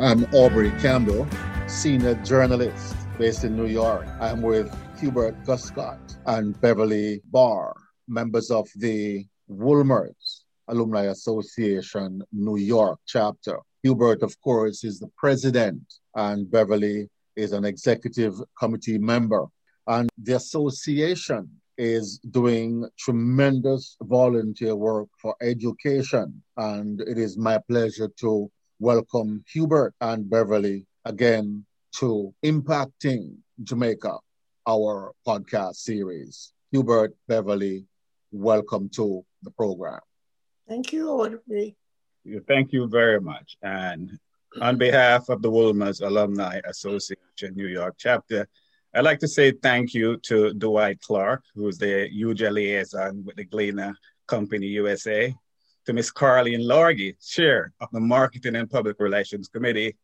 I'm Aubrey Campbell, senior journalist based in New York. I'm with Hubert Guscott and Beverley Barr, members of the Wolmer's Alumni Association New York chapter. Hubert, of course, is the president, and Beverley is an executive committee member. And the association is doing tremendous volunteer work for education. And it is my pleasure to welcome Hubert and Beverley again to Impacting Jamaica, our podcast series. Hubert, Beverley, welcome to the program. Thank you, Aubrey. Thank you very much. And on behalf of the Wolmer's Alumni Association New York chapter, I'd like to say thank you to Dwight Clark, who's the UJA liaison with the Gleaner Company USA, to Ms. Carleen Lorgy, chair of the Marketing and Public Relations Committee,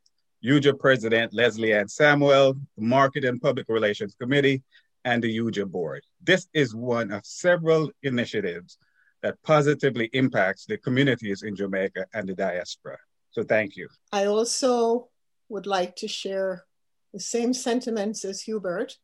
UJA President Leslie Ann Samuel, the Marketing and Public Relations Committee, and the UJA Board. This is one of several initiatives that positively impacts the communities in Jamaica and the diaspora. So thank you. I also would like to share the same sentiments as Hubert,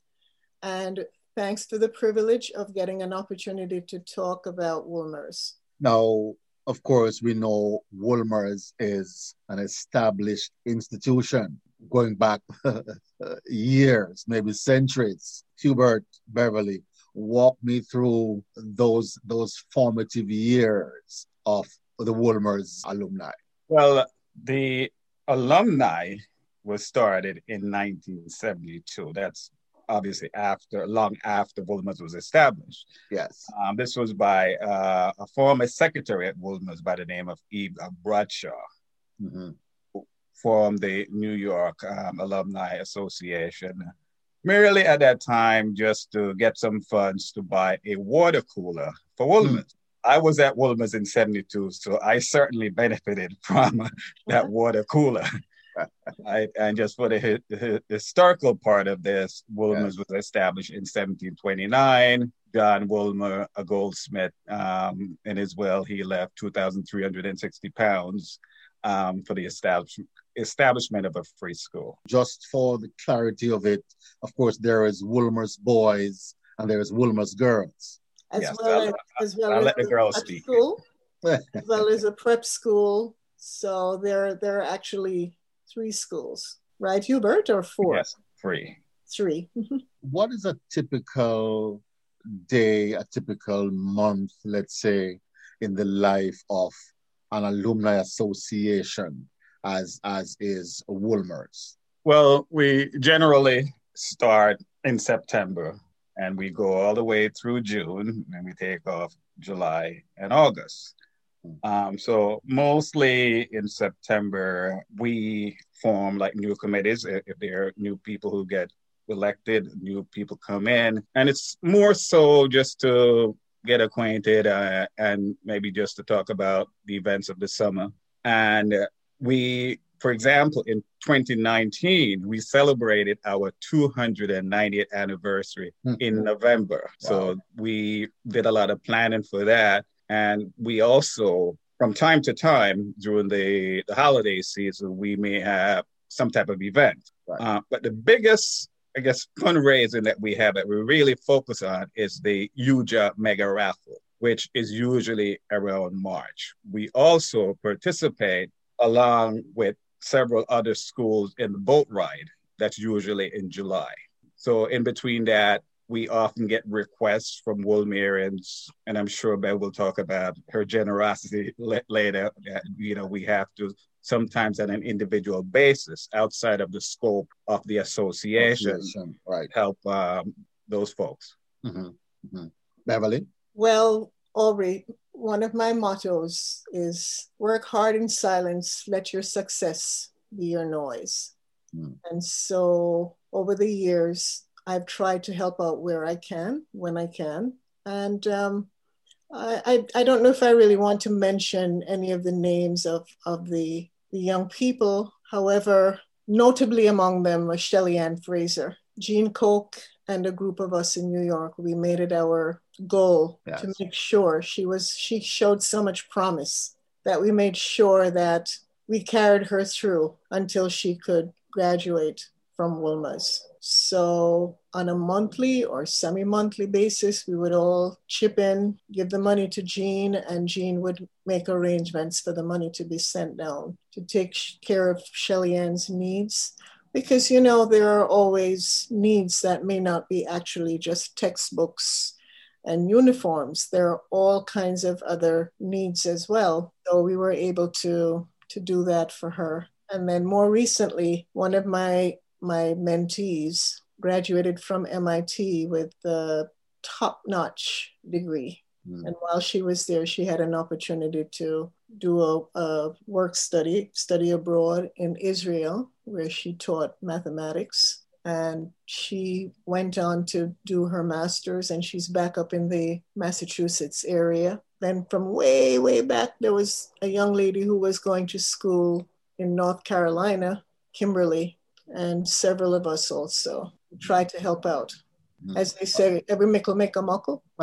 and thanks for the privilege of getting an opportunity to talk about Wolmer's. Now, of course, we know Wolmer's is an established institution going back years, maybe centuries. Hubert Beverley, walk me through those those formative years of the Wolmer's alumni. Well, the alumni was started in 1972. That's obviously after, long after Wolmer's was established. Yes. Um, this was by uh, a former secretary at Wolmer's by the name of Eve Bradshaw, mm-hmm. formed the New York um, Alumni Association merely at that time just to get some funds to buy a water cooler for Wolmer's. Mm. I was at Wolmer's in 72, so I certainly benefited from that water cooler. I, and just for the, the, historical part of this, Wolmer's was established in 1729. John Wolmer, a goldsmith, um, in his will, he left 2,360 pounds um, for the establishment establishment of a free school. Just for the clarity of it, of course, there is Wolmer's boys and there is Wolmer's girls. As yes, well I'll, as, as well I'll as let the girls speak. School, as well as a prep school. So there, there are actually three schools, right, Hubert, or four? Yes, three. Three. what is a typical day, a typical month, let's say, in the life of an alumni association as as is Wolmer's? Well, we generally start in September and we go all the way through June and we take off July and August. Um, so mostly in September, we form like new committees if there are new people who get elected, new people come in, and it's more so just to get acquainted uh, and maybe just to talk about the events of the summer. And we, for example, in 2019, we celebrated our 290th anniversary mm-hmm. in November. Wow. So we did a lot of planning for that. And we also, from time to time during the, the holiday season, we may have some type of event. Right. Uh, but the biggest I guess, fundraising that we have that we really focus on is the UJA Mega Raffle, which is usually around March. We also participate along with several other schools in the boat ride that's usually in July. So in between that, we often get requests from Wolmerians, and I'm sure Bev will talk about her generosity later. You know, we have to sometimes on an individual basis outside of the scope of the association, association right. help um, those folks. Mm-hmm. Mm-hmm. Beverley? Well, Aubrey, one of my mottos is work hard in silence, let your success be your noise. Mm. And so over the years, I've tried to help out where I can, when I can. And um, I, I, I, don't know if I really want to mention any of the names of, of the, the young people. However, notably among them was Shelly Ann Fraser. Jean Koch and a group of us in New York, we made it our goal yes. to make sure she was, she showed so much promise that we made sure that we carried her through until she could graduate from Wolmer's. So on a monthly or semi-monthly basis, we would all chip in, give the money to Jean, and Jean would make arrangements for the money to be sent down to take care of Shelly Ann's needs. Because you know there are always needs that may not be actually just textbooks and uniforms. There are all kinds of other needs as well. So we were able to to do that for her. And then more recently, one of my my mentees graduated from MIT with the top notch degree. Mm. And while she was there, she had an opportunity to do a, a, work study, study abroad in Israel, where she taught mathematics. And she went on to do her master's, and she's back up in the Massachusetts area. Then, from way, way back, there was a young lady who was going to school in North Carolina, Kimberly, and several of us also try to help out. Mm-hmm. As they say, every mickle make a muckle.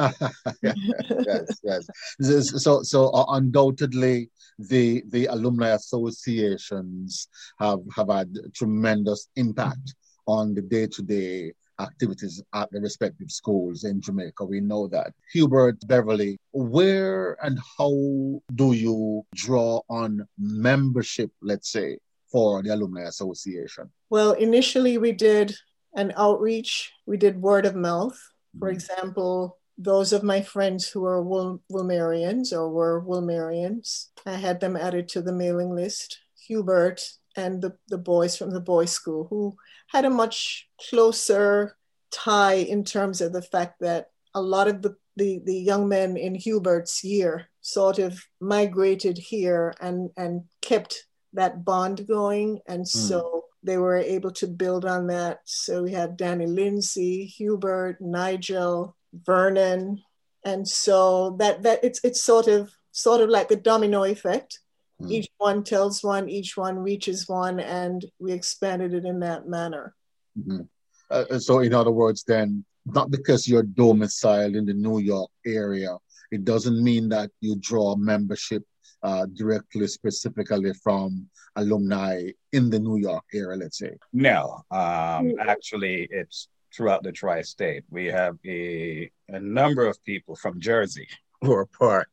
yes, yes. So, so undoubtedly, the the alumni associations have have had tremendous impact on the day to day activities at the respective schools in Jamaica. We know that. Hubert Beverley, where and how do you draw on membership, let's say, for the Alumni Association? Well, initially we did an outreach, we did word of mouth. For mm-hmm. example, those of my friends who are Wil- Wolmerians or were Wolmerians, I had them added to the mailing list. Hubert and the, the boys from the boys' school who had a much closer tie in terms of the fact that a lot of the, the, the young men in Hubert's year sort of migrated here and, and kept that bond going. And mm. so they were able to build on that. So we had Danny Lindsay, Hubert, Nigel, Vernon. And so that that it's it's sort of sort of like a domino effect. Mm. Each one tells one, each one reaches one, and we expanded it in that manner. Mm-hmm. Uh, so, in other words, then, not because you're domiciled in the New York area, it doesn't mean that you draw membership uh, directly, specifically from alumni in the New York area, let's say? No, um, actually, it's throughout the tri-state. We have a, a number of people from Jersey who are part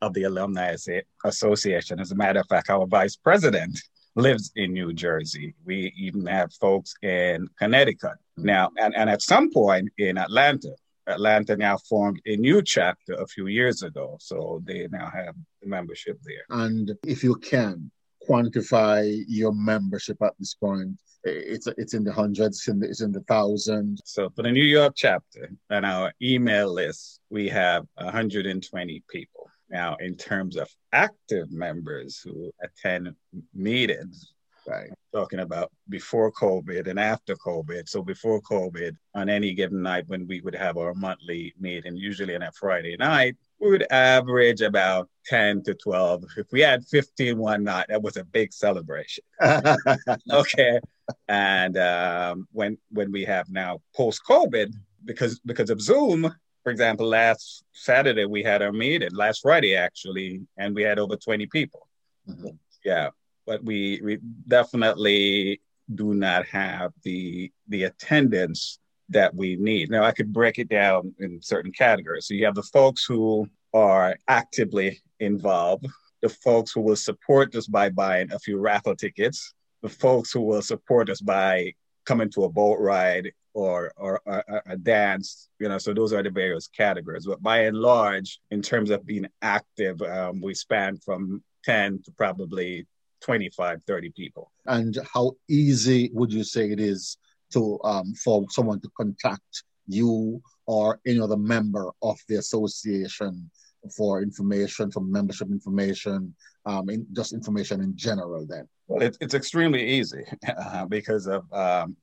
of the Alumni Association. As a matter of fact, our vice president lives in New Jersey. We even have folks in Connecticut now, and, and at some point in Atlanta. Atlanta now formed a new chapter a few years ago, so they now have membership there. And if you can quantify your membership at this point, it's it's in the hundreds, it's in the, it's in the thousands. So for the New York chapter and our email list, we have 120 people. Now, in terms of active members who attend meetings, Right. Talking about before COVID and after COVID. So before COVID, on any given night when we would have our monthly meeting, usually on a Friday night, we would average about 10 to 12. If we had 15 one night, that was a big celebration. okay. And um, when when we have now post COVID, because because of Zoom, for example, last Saturday we had our meeting, last Friday actually, and we had over 20 people. Mm-hmm. Yeah, but we we definitely do not have the the attendance that we need. Now I could break it down in certain categories. So you have the folks who are actively involved, the folks who will support us by buying a few raffle tickets, the folks who will support us by coming to a boat ride or, or, or, a dance, you know, so those are the various categories. But by and large, in terms of being active, um, we span from 10 to probably 25, 30 people. And how easy would you say it is to um, for someone to contact you or any other member of the association for information, for membership information, um, in, just information in general then? Well, it, it's extremely easy uh, because of um,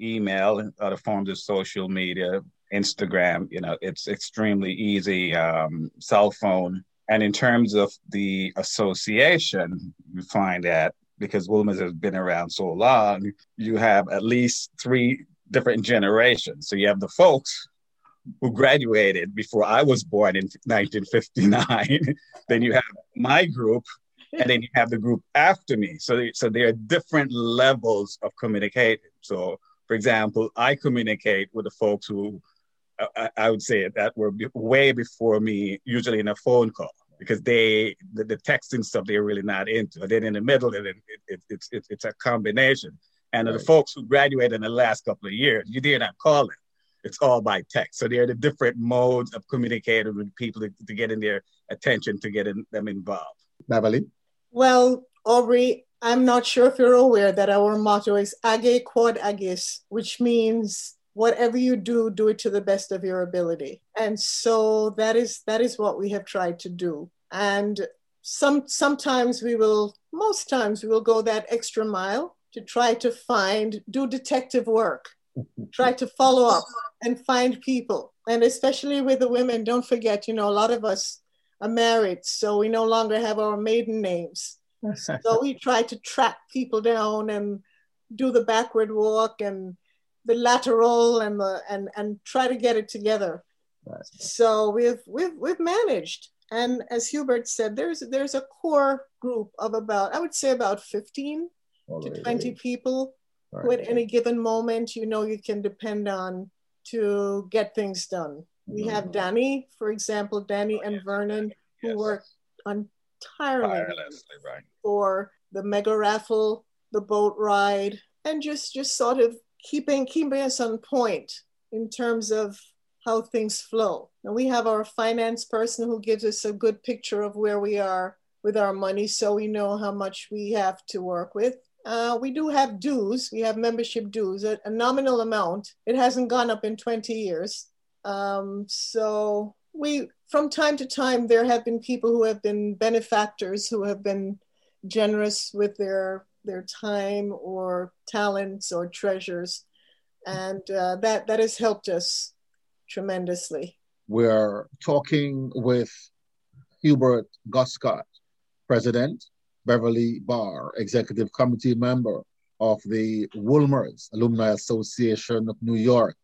email other forms of social media, Instagram. You know, it's extremely easy. Um, cell phone, and in terms of the association, you find that because Wolmer's has been around so long, you have at least three different generations. So you have the folks who graduated before I was born in 1959. then you have my group, and then you have the group after me. So, so there are different levels of communicating. So, for example, I communicate with the folks who I, I would say that were way before me, usually in a phone call because they the, the texting stuff they're really not into. And then in the middle, it, it, it, it's it's it's a combination. And right. the folks who graduated in the last couple of years, you dare not call it. It's all by text. So there are the different modes of communicating with people to, to get in their attention, to get in, them involved. Beverley? Well, Aubrey, I'm not sure if you're aware that our motto is Age Quod Agis, which means whatever you do, do it to the best of your ability. And so that is that is what we have tried to do. And some sometimes we will, most times we will go that extra mile to try to find, do detective work, try to follow up and find people. And especially with the women, don't forget, you know, a lot of us are married, so we no longer have our maiden names. so we try to track people down and do the backward walk and the lateral and the and and try to get it together. Right. So we've we've we've managed. And as Hubert said, there's there's a core group of about I would say about 15 to 20 people right. who at any given moment you know you can depend on to get things done. We mm-hmm. have Danny, for example, Danny and Vernon, who yes. work on tirelessly right. for the mega raffle, the boat ride, and just just sort of keeping keeping us on point in terms of how things flow. And we have our finance person who gives us a good picture of where we are with our money so we know how much we have to work with. Uh, we do have dues. We have membership dues, a, a, nominal amount. It hasn't gone up in 20 years. Um, so we, from time to time, there have been people who have been benefactors who have been generous with their their time or talents or treasures. And uh, that, that has helped us tremendously. We're talking with Hubert Guscott, President, Beverley Barr, Executive Committee Member of the Wolmer's Alumni Association of New York.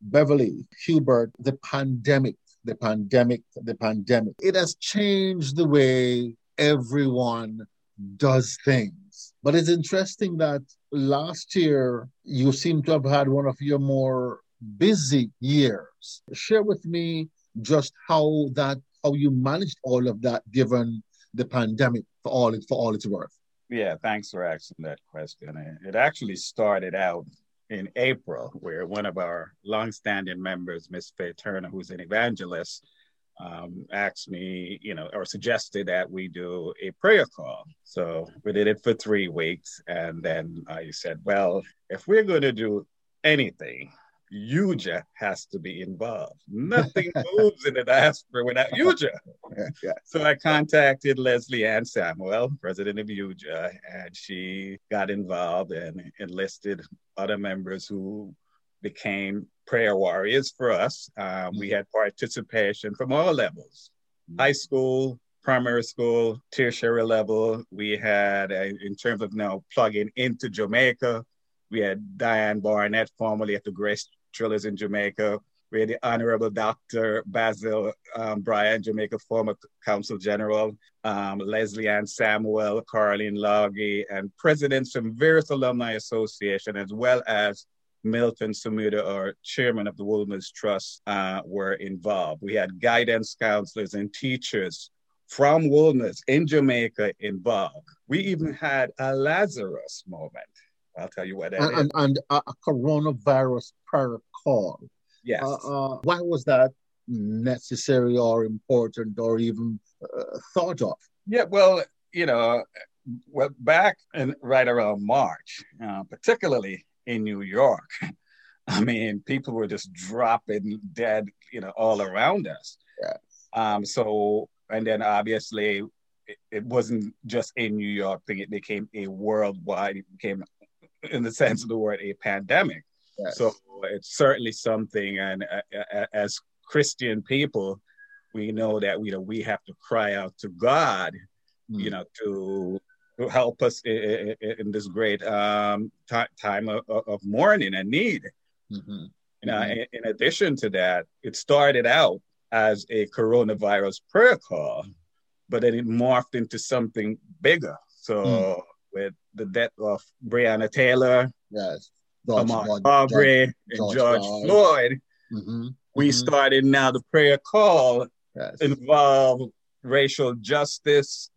Beverley, Hubert, the pandemic, the pandemic, the pandemic. It has changed the way everyone does things. But it's interesting that last year you seem to have had one of your more busy years. Share with me just how that how you managed all of that given the pandemic for all it for all it's worth. Yeah, thanks for asking that question. It actually started out in April, where one of our longstanding members, Miss Faye Turner, who's an evangelist, um, asked me, you know, or suggested that we do a prayer call. So we did it for three weeks. And then I said, well, if we're going to do anything, UJA has to be involved. Nothing moves in the diaspora without UJA. yeah. So I contacted Leslie Ann Samuel, president of UJA, and she got involved and enlisted other members who became prayer warriors for us. Um, we had participation from all levels high school, primary school, tertiary level. We had, uh, in terms of now plugging into Jamaica, we had Diane Barnett, formerly at the Grace Trillers in Jamaica. We had the Honorable Dr. Basil um, Bryan, Jamaica former Consul General, um, Leslie Ann Samuel, Caroline Loggy, and presidents from various alumni association, as well as Milton Samuda, our chairman of the Wolmer's Trust, uh, were involved. We had guidance counselors and teachers from Wolmer's in Jamaica involved. We even had a Lazarus moment. I'll tell you what that and, is. and, a coronavirus prayer call. Yes. Uh, uh, why was that necessary or important or even uh, thought of? Yeah, well, you know, well, back in right around March, uh, particularly in New York. I mean, people were just dropping dead, you know, all around us. Yeah. Um, so and then obviously it, it wasn't just a New York thing; it became a worldwide. It became, in the sense of the word, a pandemic. Yes. So it's certainly something, and uh, uh as Christian people, we know that you know we have to cry out to God, mm. you know, to to help us in, in this great um, t- time of, of, mourning and need. Mm-hmm. You know, mm-hmm. in, in, addition to that, it started out as a coronavirus prayer call, but then it morphed into something bigger. So mm. with the death of Breonna Taylor, yes, George, Ahmaud Arbery, and George, George Floyd, mm-hmm. we mm-hmm. started now the prayer call yes. involve racial justice,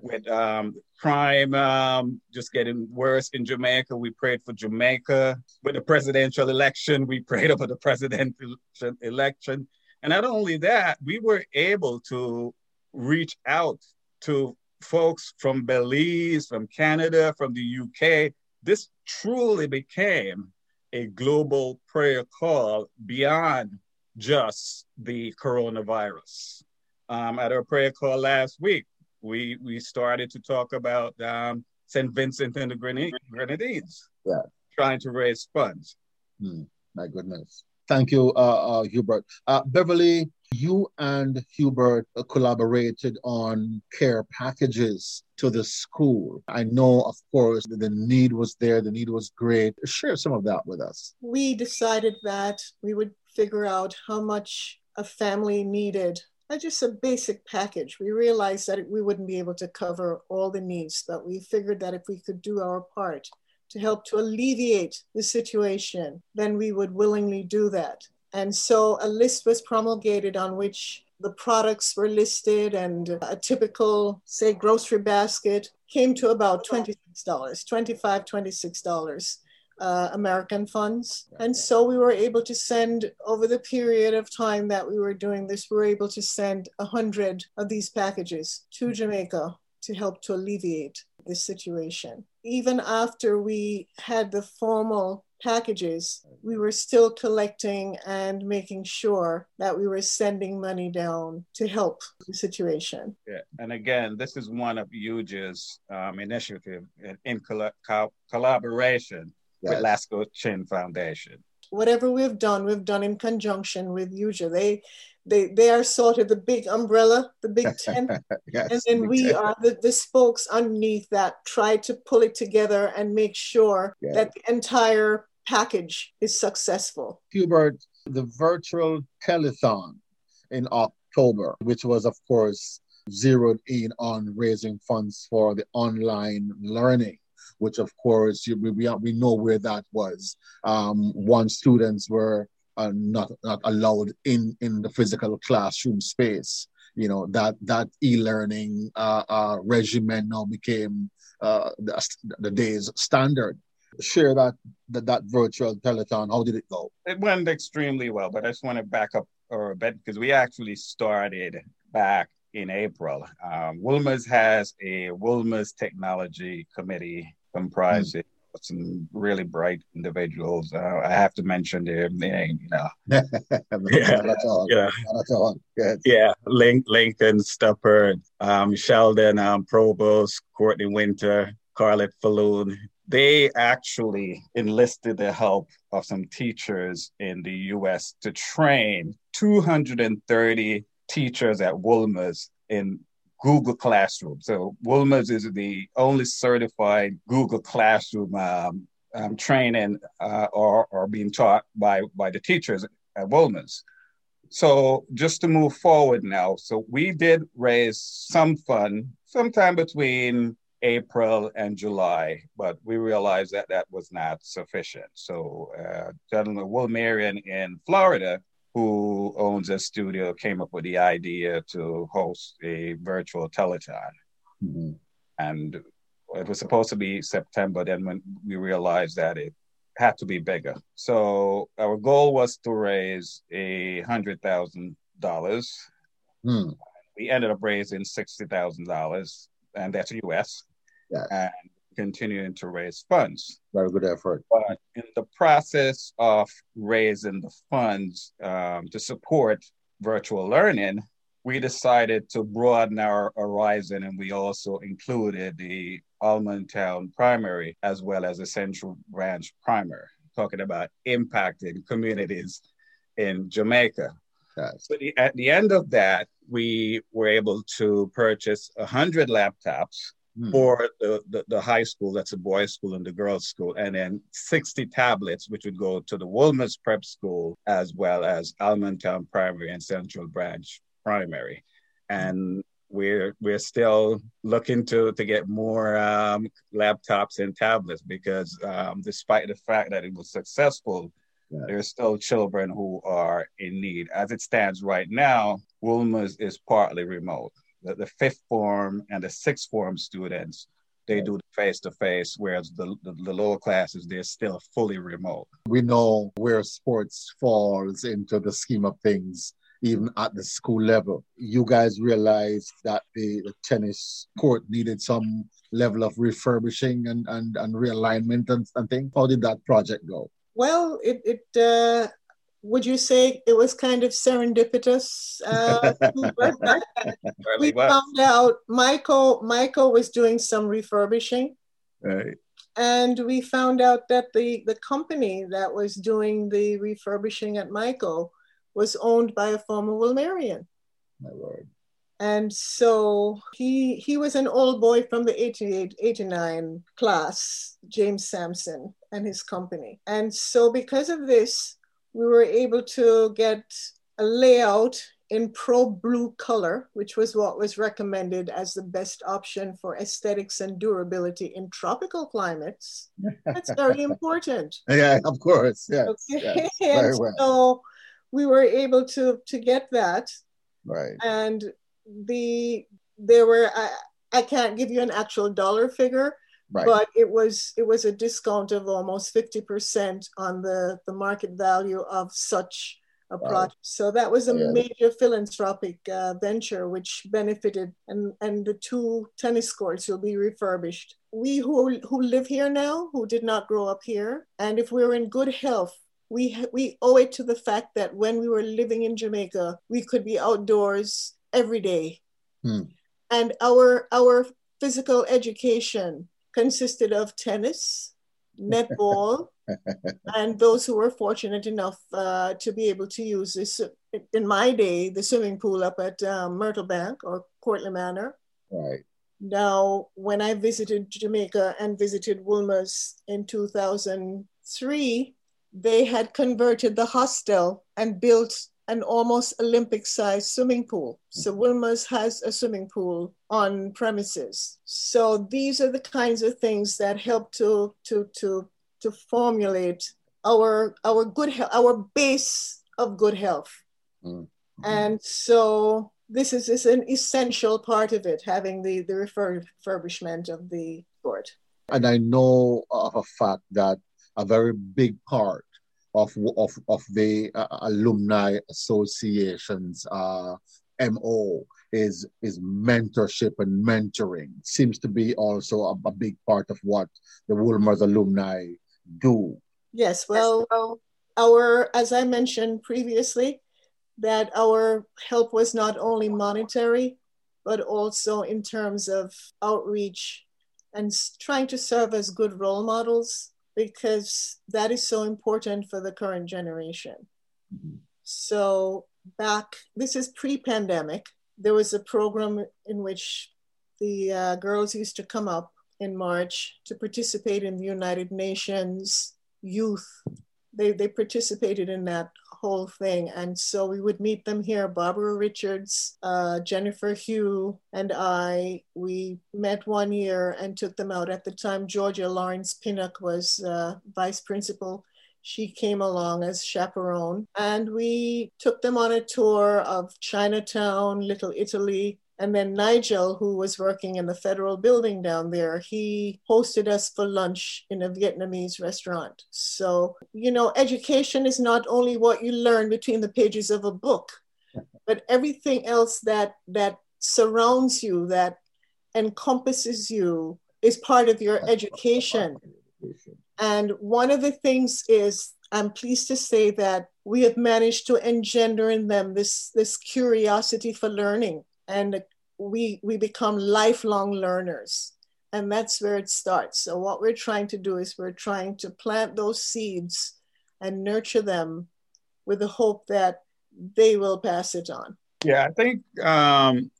with um, crime um, just getting worse in Jamaica. We prayed for Jamaica. With the presidential election, we prayed over the presidential election. And not only that, we were able to reach out to folks from Belize, from Canada, from the UK. This truly became a global prayer call beyond just the coronavirus. Um, at our prayer call last week, we we started to talk about um, St. Vincent and the Grenadines, yeah. trying to raise funds. Hmm. My goodness. Thank you, uh, uh, Hubert. Uh, Beverley, you and Hubert collaborated on care packages to the school. I know, of course, the need was there, the need was great. Share some of that with us. We decided that we would figure out how much a family needed just a basic package. We realized that we wouldn't be able to cover all the needs, but we figured that if we could do our part to help to alleviate the situation, then we would willingly do that. And so a list was promulgated on which the products were listed, and a typical, say, grocery basket came to about $26, $25, $26 uh, American funds. And so we were able to send, over the period of time that we were doing this, we were able to send 100 of these packages to Jamaica to help to alleviate this situation. Even after we had the formal packages, we were still collecting and making sure that we were sending money down to help the situation. Yeah, and again, this is one of UJA's um, initiative in, in co- collaboration yes. with LASCO Chin Foundation. Whatever we've done, we've done in conjunction with UJA. They they they are sort of the big umbrella, the big tent, yes, and then we tent. are the, the spokes underneath that try to pull it together and make sure yes. that the entire package is successful. Hubert, the virtual telethon in October, which was of course zeroed in on raising funds for the online learning which of course we, we, we know where that was. Um, one students were uh, not not allowed in in the physical classroom space. You know that that e-learning uh, uh, regimen now became uh, the, the day's standard. Share that, that that virtual telethon. How did it go? It went extremely well, but I just want to back up a bit because we actually started back in April. Um, Wolmer's has a Wolmer's Technology Committee comprised mm. of some really bright individuals. Uh, I have to mention their name, you know. yeah, that's all. Yeah, that's all. Yes. Yeah, Link, Lincoln Stupper, um, Sheldon um, Provost, Courtney Winter, Carlet Falloon. They actually enlisted the help of some teachers in the U.S. to train 230 teachers at Wolmer's in Google Classroom. So Wolmer's is the only certified Google Classroom um, um, training uh, or, or being taught by, by the teachers at Wolmer's. So just to move forward now, so we did raise some fund sometime between April and July, but we realized that that was not sufficient. So, uh, gentleman Will in Florida who owns a studio, came up with the idea to host a virtual telethon. Mm-hmm. And it was supposed to be September. Then when we realized that it had to be bigger. So our goal was to raise a hundred thousand dollars. Hmm. We ended up raising sixty thousand dollars, and that's US. Yeah. And continuing to raise funds. Very good effort. But in the process of raising the funds um, to support virtual learning, we decided to broaden our horizon and we also included the Allman Town primary as well as a Central Branch primary, talking about impacting communities in Jamaica. Yes. So the, at the end of that, we were able to purchase 100 laptops hmm. for the, the, the, high school, that's a boys' school and the girls' school, and then 60 tablets, which would go to the Wolmer's Prep School as well as Allman Town Primary and Central Branch Primary. And we're we're still looking to to get more um, laptops and tablets because um, despite the fact that it was successful, yeah. there's still children who are in need. As it stands right now, Wolmer's is partly remote. The, the fifth form and the sixth form students they do face to face, whereas the, the, the, lower classes, they're still fully remote. We know where sports falls into the scheme of things even at the school level. You guys realized that the, the tennis court needed some level of refurbishing and, and, and realignment and, and things. How did that project go? Well, it, it uh, would you say it was kind of serendipitous? Uh, we found out Mico Mico was doing some refurbishing. Right. And we found out that the, the company that was doing the refurbishing at Mico was owned by a former Wolmerian. My lord. And so he he was an old boy from the 88, 89 class, James Sampson and his company. And so because of this, we were able to get a layout in pro blue color, which was what was recommended as the best option for aesthetics and durability in tropical climates. That's very important. Yeah, of course. Yes. Okay. Yes, and well. so we were able to to get that right and the there were I, I can't give you an actual dollar figure right. but it was it was a discount of almost 50% on the the market value of such a wow. project so that was a yeah. major philanthropic uh, venture which benefited and and the two tennis courts will be refurbished we who who live here now who did not grow up here and if we we're in good health we we owe it to the fact that when we were living in Jamaica, we could be outdoors every day, hmm. and our our physical education consisted of tennis, netball, and those who were fortunate enough uh, to be able to use this. In my day, the swimming pool up at um, Myrtle Bank or Courtleigh Manor. Right. Now, when I visited Jamaica and visited Wolmer's in 2003, they had converted the hostel and built an almost Olympic sized swimming pool. So mm-hmm. Has a swimming pool on premises. So these are the kinds of things that help to to to to formulate our our good health, our base of good health. Mm-hmm. And so this is, is an essential part of it, having the, the refurbishment of the court. And I know of a fact that a very big part of of of the uh, alumni associations uh, mo is is mentorship and mentoring seems to be also a, a big part of what the Wolmer's alumni do. Yes, well, our as I mentioned previously, that our help was not only monetary, but also in terms of outreach and trying to serve as good role models because that is so important for the current generation. Mm-hmm. So, back, this is pre pandemic, there was a program in which the uh, girls used to come up in March to participate in the United Nations youth. They, they participated in that whole thing. And so we would meet them here. Barbara Richards, uh, Jennifer Hugh, and I, we met one year and took them out. At the time, Georgia Lawrence Pinnock was uh, vice principal. She came along as chaperone, and we took them on a tour of Chinatown, Little Italy, and then Nigel, who was working in the federal building down there, he hosted us for lunch in a Vietnamese restaurant. So, you know, education is not only what you learn between the pages of a book, but everything else that that surrounds you, that encompasses you, is part of your education. And one of the things is I'm pleased to say that we have managed to engender in them this, this curiosity for learning and we, we become lifelong learners. And that's where it starts. So, what we're trying to do is we're trying to plant those seeds and nurture them with the hope that they will pass it on. Yeah, I think um,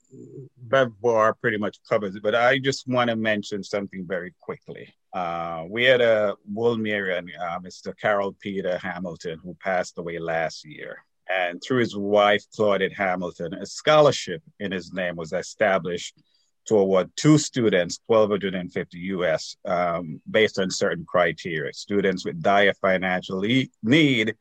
Bev Barr pretty much covers it, but I just want to mention something very quickly. Uh, we had a Wolmerian, uh, Mr. Carol Peter Hamilton, who passed away last year. And through his wife, Claudette Hamilton, a scholarship in his name was established to award two students 1250 US um, based on certain criteria. Students with dire financial need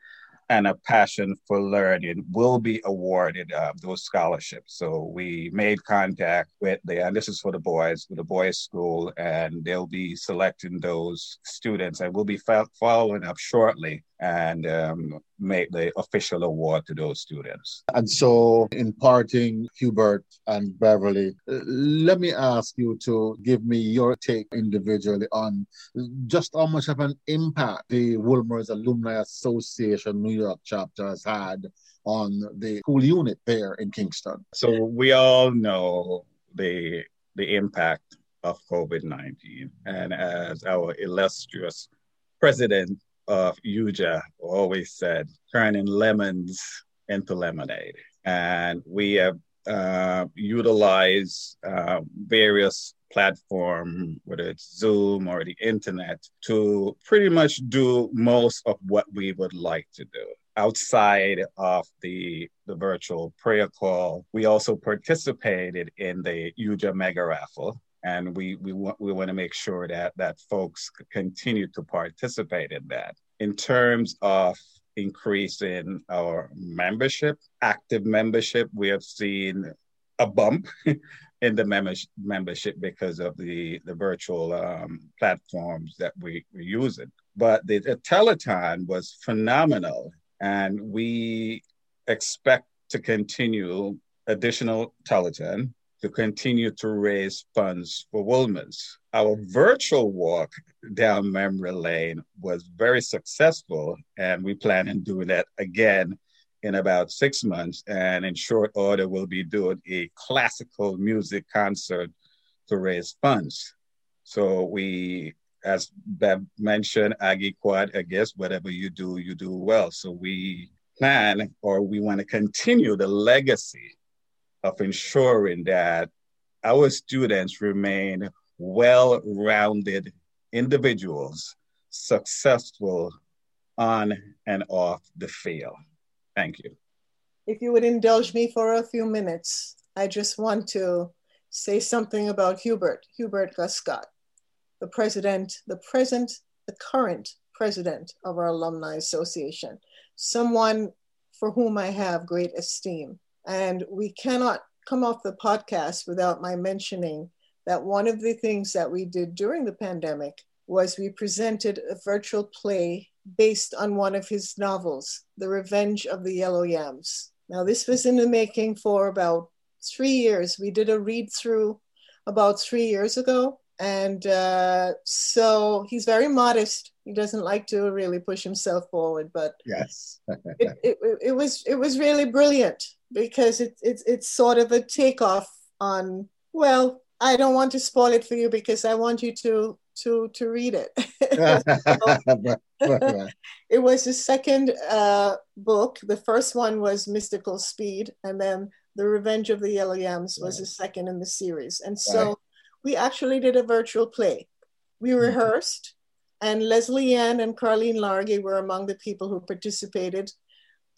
and a passion for learning will be awarded uh, those scholarships. So we made contact with the, and this is for the boys, with the boys' school, and they'll be selecting those students, and we'll be following up shortly and um, make the official award to those students. And so, in parting, Hubert and Beverley, let me ask you to give me your take individually on just how much of an impact the Wolmer's Alumni Association New York chapter has had on the school unit there in Kingston. So, we all know the the impact of COVID 19. And as our illustrious president of UJA always said, turning lemons into lemonade. And we have uh, utilized uh, various platform, whether it's Zoom or the internet, to pretty much do most of what we would like to do. Outside of the, the virtual prayer call, we also participated in the UJA Mega Raffle, and we we want we want to make sure that that folks continue to participate in that. In terms of increasing our membership, active membership, we have seen a bump in the membership because of the the virtual um, platforms that we, we're using. But the, the telethon was phenomenal, and we expect to continue additional telethon to continue to raise funds for Wolmer's. Our virtual walk down memory lane was very successful, and we plan on doing that again in about six months. And in short order, we'll be doing a classical music concert to raise funds. So we, as Bev mentioned, Aggie Quad, I guess whatever you do, you do well. So we plan or we want to continue the legacy of ensuring that our students remain well rounded individuals, successful on and off the field. Thank you. If you would indulge me for a few minutes, I just want to say something about Hubert, Hubert Guscott, the president, the present, the current president of our Alumni Association, someone for whom I have great esteem. And we cannot come off the podcast without my mentioning that one of the things that we did during the pandemic was we presented a virtual play based on one of his novels, The Revenge of the Yellow Yams. Now, this was in the making for about three years. We did a read through about three years ago. And uh, so he's very modest. He doesn't like to really push himself forward, but yes, it, it, it, was it was really brilliant because it, it, it's sort of a takeoff on well i don't want to spoil it for you because i want you to to to read it it was the second uh, book the first one was mystical speed and then the revenge of the yellow yams was right. the second in the series and so right. we actually did a virtual play we mm-hmm. rehearsed and leslie ann and carlene largy were among the people who participated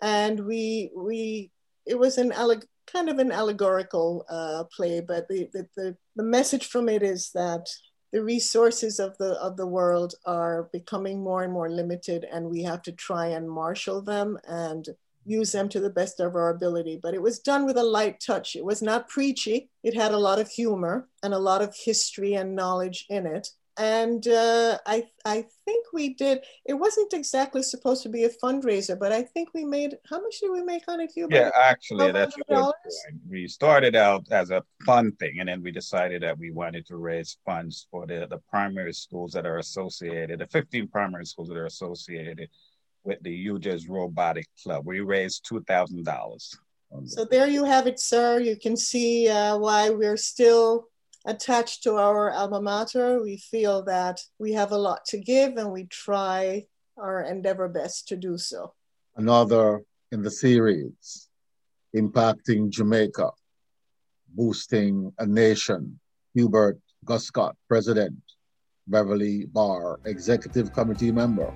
and we we it was an alleg- kind of an allegorical uh, play, but the, the, the, message from it is that the resources of the of the world are becoming more and more limited and we have to try and marshal them and use them to the best of our ability. But it was done with a light touch. It was not preachy. It had a lot of humor and a lot of history and knowledge in it and uh, I I think we did. It wasn't exactly supposed to be a fundraiser, but I think we made. How much did we make on it, Hubert? Yeah, actually, that's good. We started out as a fun thing, and then we decided that we wanted to raise funds for the the primary schools that are associated, the 15 primary schools that are associated with the UJ's Robotic Club. We raised $2,000. So there you have it, sir. You can see uh, why we're still attached to our alma mater. We feel that we have a lot to give and we try our endeavor best to do so. Another in the series, Impacting Jamaica, Boosting a Nation, Hubert Guscott, President, Beverley Barr, Executive Committee Member,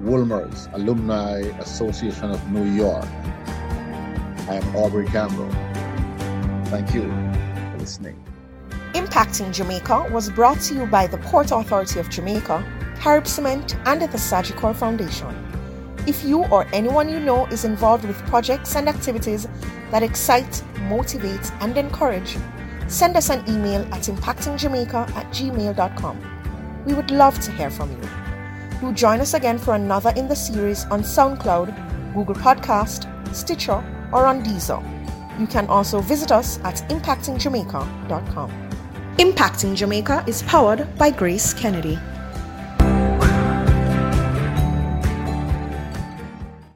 Wolmer's Alumni Association of New York. I am Aubrey Campbell. Thank you for listening. Impacting Jamaica was brought to you by the Port Authority of Jamaica, Carib Cement, and the Sagicor Foundation. If you or anyone you know is involved with projects and activities that excite, motivate, and encourage, send us an email at impactingjamaica at gmail.com. We would love to hear from you. Do join us again for another in the series on SoundCloud, Google Podcast, Stitcher, or on Deezer. You can also visit us at impactingjamaica.com. Impacting Jamaica is powered by Grace Kennedy.